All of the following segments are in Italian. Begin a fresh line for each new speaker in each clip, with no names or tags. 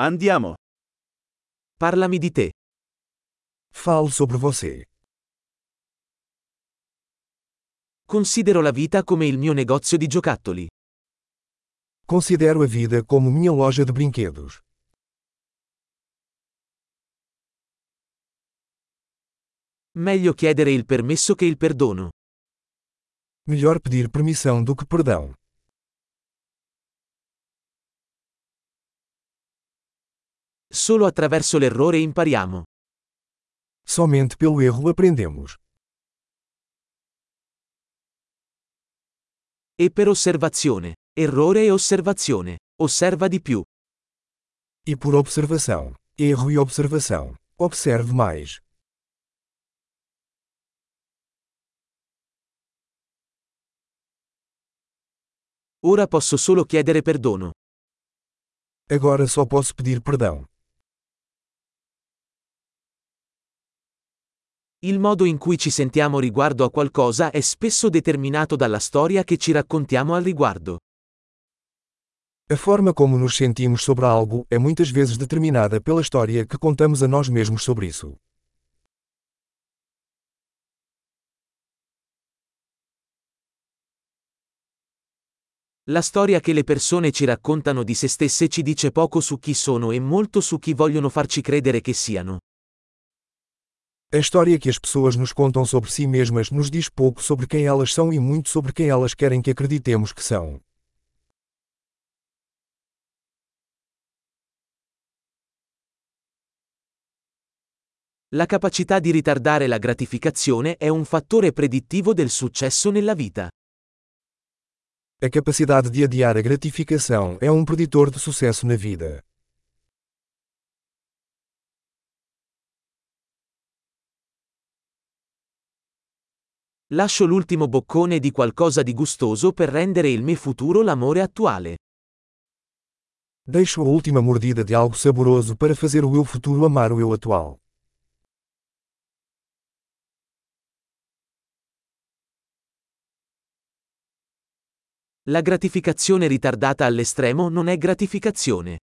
Andiamo.
Parlami di te.
Fale sobre você.
Considero la vita come il mio negozio di giocattoli.
Considero a vida como minha loja de brinquedos.
Meglio chiedere il permesso che il perdono.
Melhor pedir permissão do que perdão.
Solo attraverso l'errore impariamo.
Somente pelo erro aprendemos.
E per osservazione. Errore e osservazione. Osserva di più.
E por observação. Erro e observação. Observe mais.
Ora posso solo chiedere perdono.
Agora só posso pedir perdão.
Il modo in cui ci sentiamo riguardo a qualcosa è spesso determinato dalla storia che ci raccontiamo al riguardo.
A forma como nos sentimos sobre algo é muitas vezes determinada pela história que contamos a nós mesmos sobre isso.
La storia che le persone ci raccontano di se stesse ci dice poco su chi sono e molto su chi vogliono farci credere che siano.
A história que as pessoas nos contam sobre si mesmas nos diz pouco sobre quem elas são e muito sobre quem elas querem que acreditemos que são.
La capacità di ritardare la gratificazione è un fattore predittivo del successo nella vita.
A capacidade de adiar a gratificação é um preditor de sucesso na vida.
Lascio l'ultimo boccone di qualcosa di gustoso per rendere il mio futuro l'amore attuale.
Deixo a última mordida de algo saboroso para fazer o eu futuro amar o eu atual.
La gratificazione ritardata all'estremo non è gratificazione.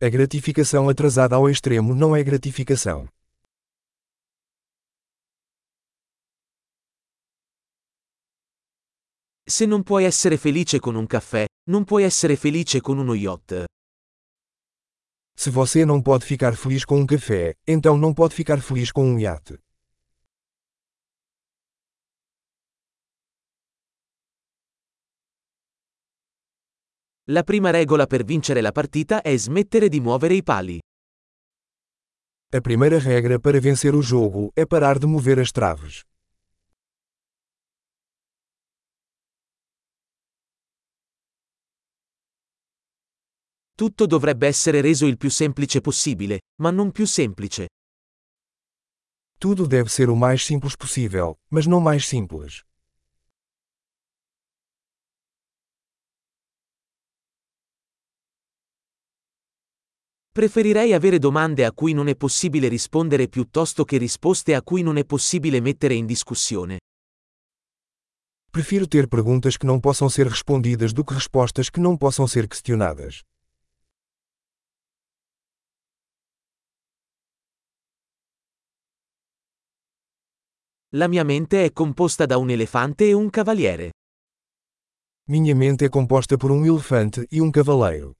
A gratificação atrasada ao extremo não é gratificação.
Se non puoi essere felice con un caffè, non puoi essere felice con uno yacht.
Se você não pode ficar feliz com um café, então não pode ficar feliz com um iate.
La prima regola per vincere la partita è smettere di muovere i pali.
A primeira regra para vencer o jogo é parar de mover as traves.
Tutto dovrebbe essere reso il più semplice possibile, ma non più semplice.
Tudo deve ser o mais simples possível, mas não mais simples.
Preferirei avere domande a cui non è possibile rispondere piuttosto che risposte a cui non è possibile mettere in discussione.
Prefiro ter perguntas que não possam ser respondidas do que respostas que não possam ser questionadas.
La mia mente è composta da un elefante e un cavaliere.
Minha mente é composta por um elefante e um cavaleiro.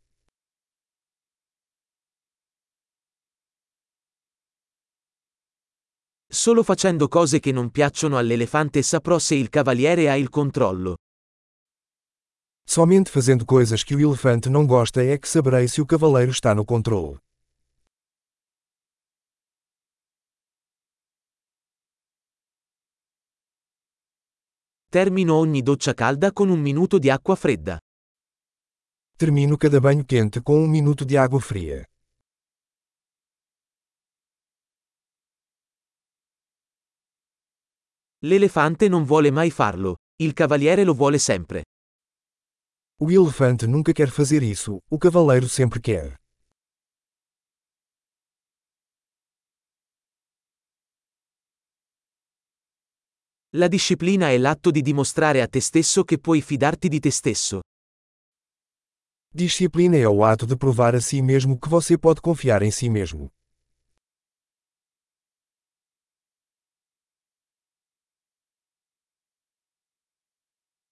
Solo facendo cose che non piacciono all'elefante saprò se il cavaliere ha il controllo.
Somente fazendo coisas que o elefante não gosta é que saberei se o cavaleiro está no controle.
Termino ogni doccia calda con un minuto di acqua fredda.
Termino cada banho quente com um minuto de água fria.
L'elefante non vuole mai farlo, il cavaliere lo vuole sempre.
O elefante nunca quer fazer isso, o cavaleiro sempre quer.
La disciplina è l'atto di dimostrare a te stesso che puoi fidarti di te stesso.
Disciplina é o ato de provar a si mesmo que você pode confiar em si mesmo.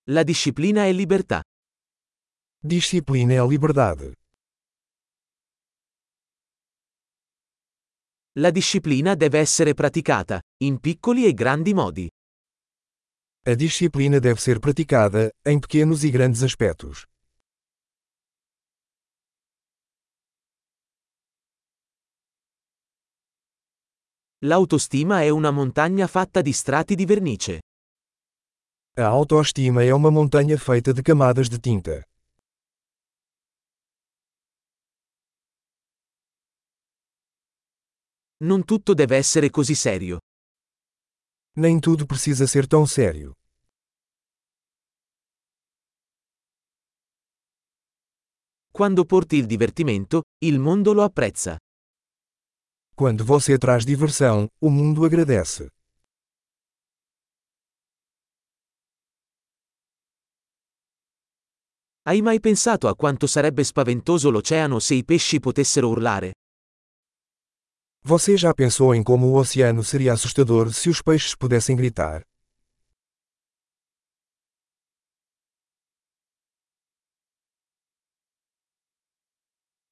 La disciplina è libertà.
Disciplina é liberdade.
La disciplina deve essere praticata, in piccoli e grandi modi.
A disciplina deve ser praticada, em pequenos e grandes aspectos.
L'autostima è una montagna fatta di strati di vernice.
A autoestima é uma montanha feita de camadas de tinta.
Non tutto deve essere così serio.
Nem tudo precisa ser tão sério.
Quando porti il divertimento, il mondo lo apprezza.
Quando você traz diversão, o mundo agradece.
Hai mai pensato a quanto sarebbe spaventoso l'oceano se i pesci potessero urlare?
Você já pensou em como o oceano seria assustador se os peixes pudessem gritar?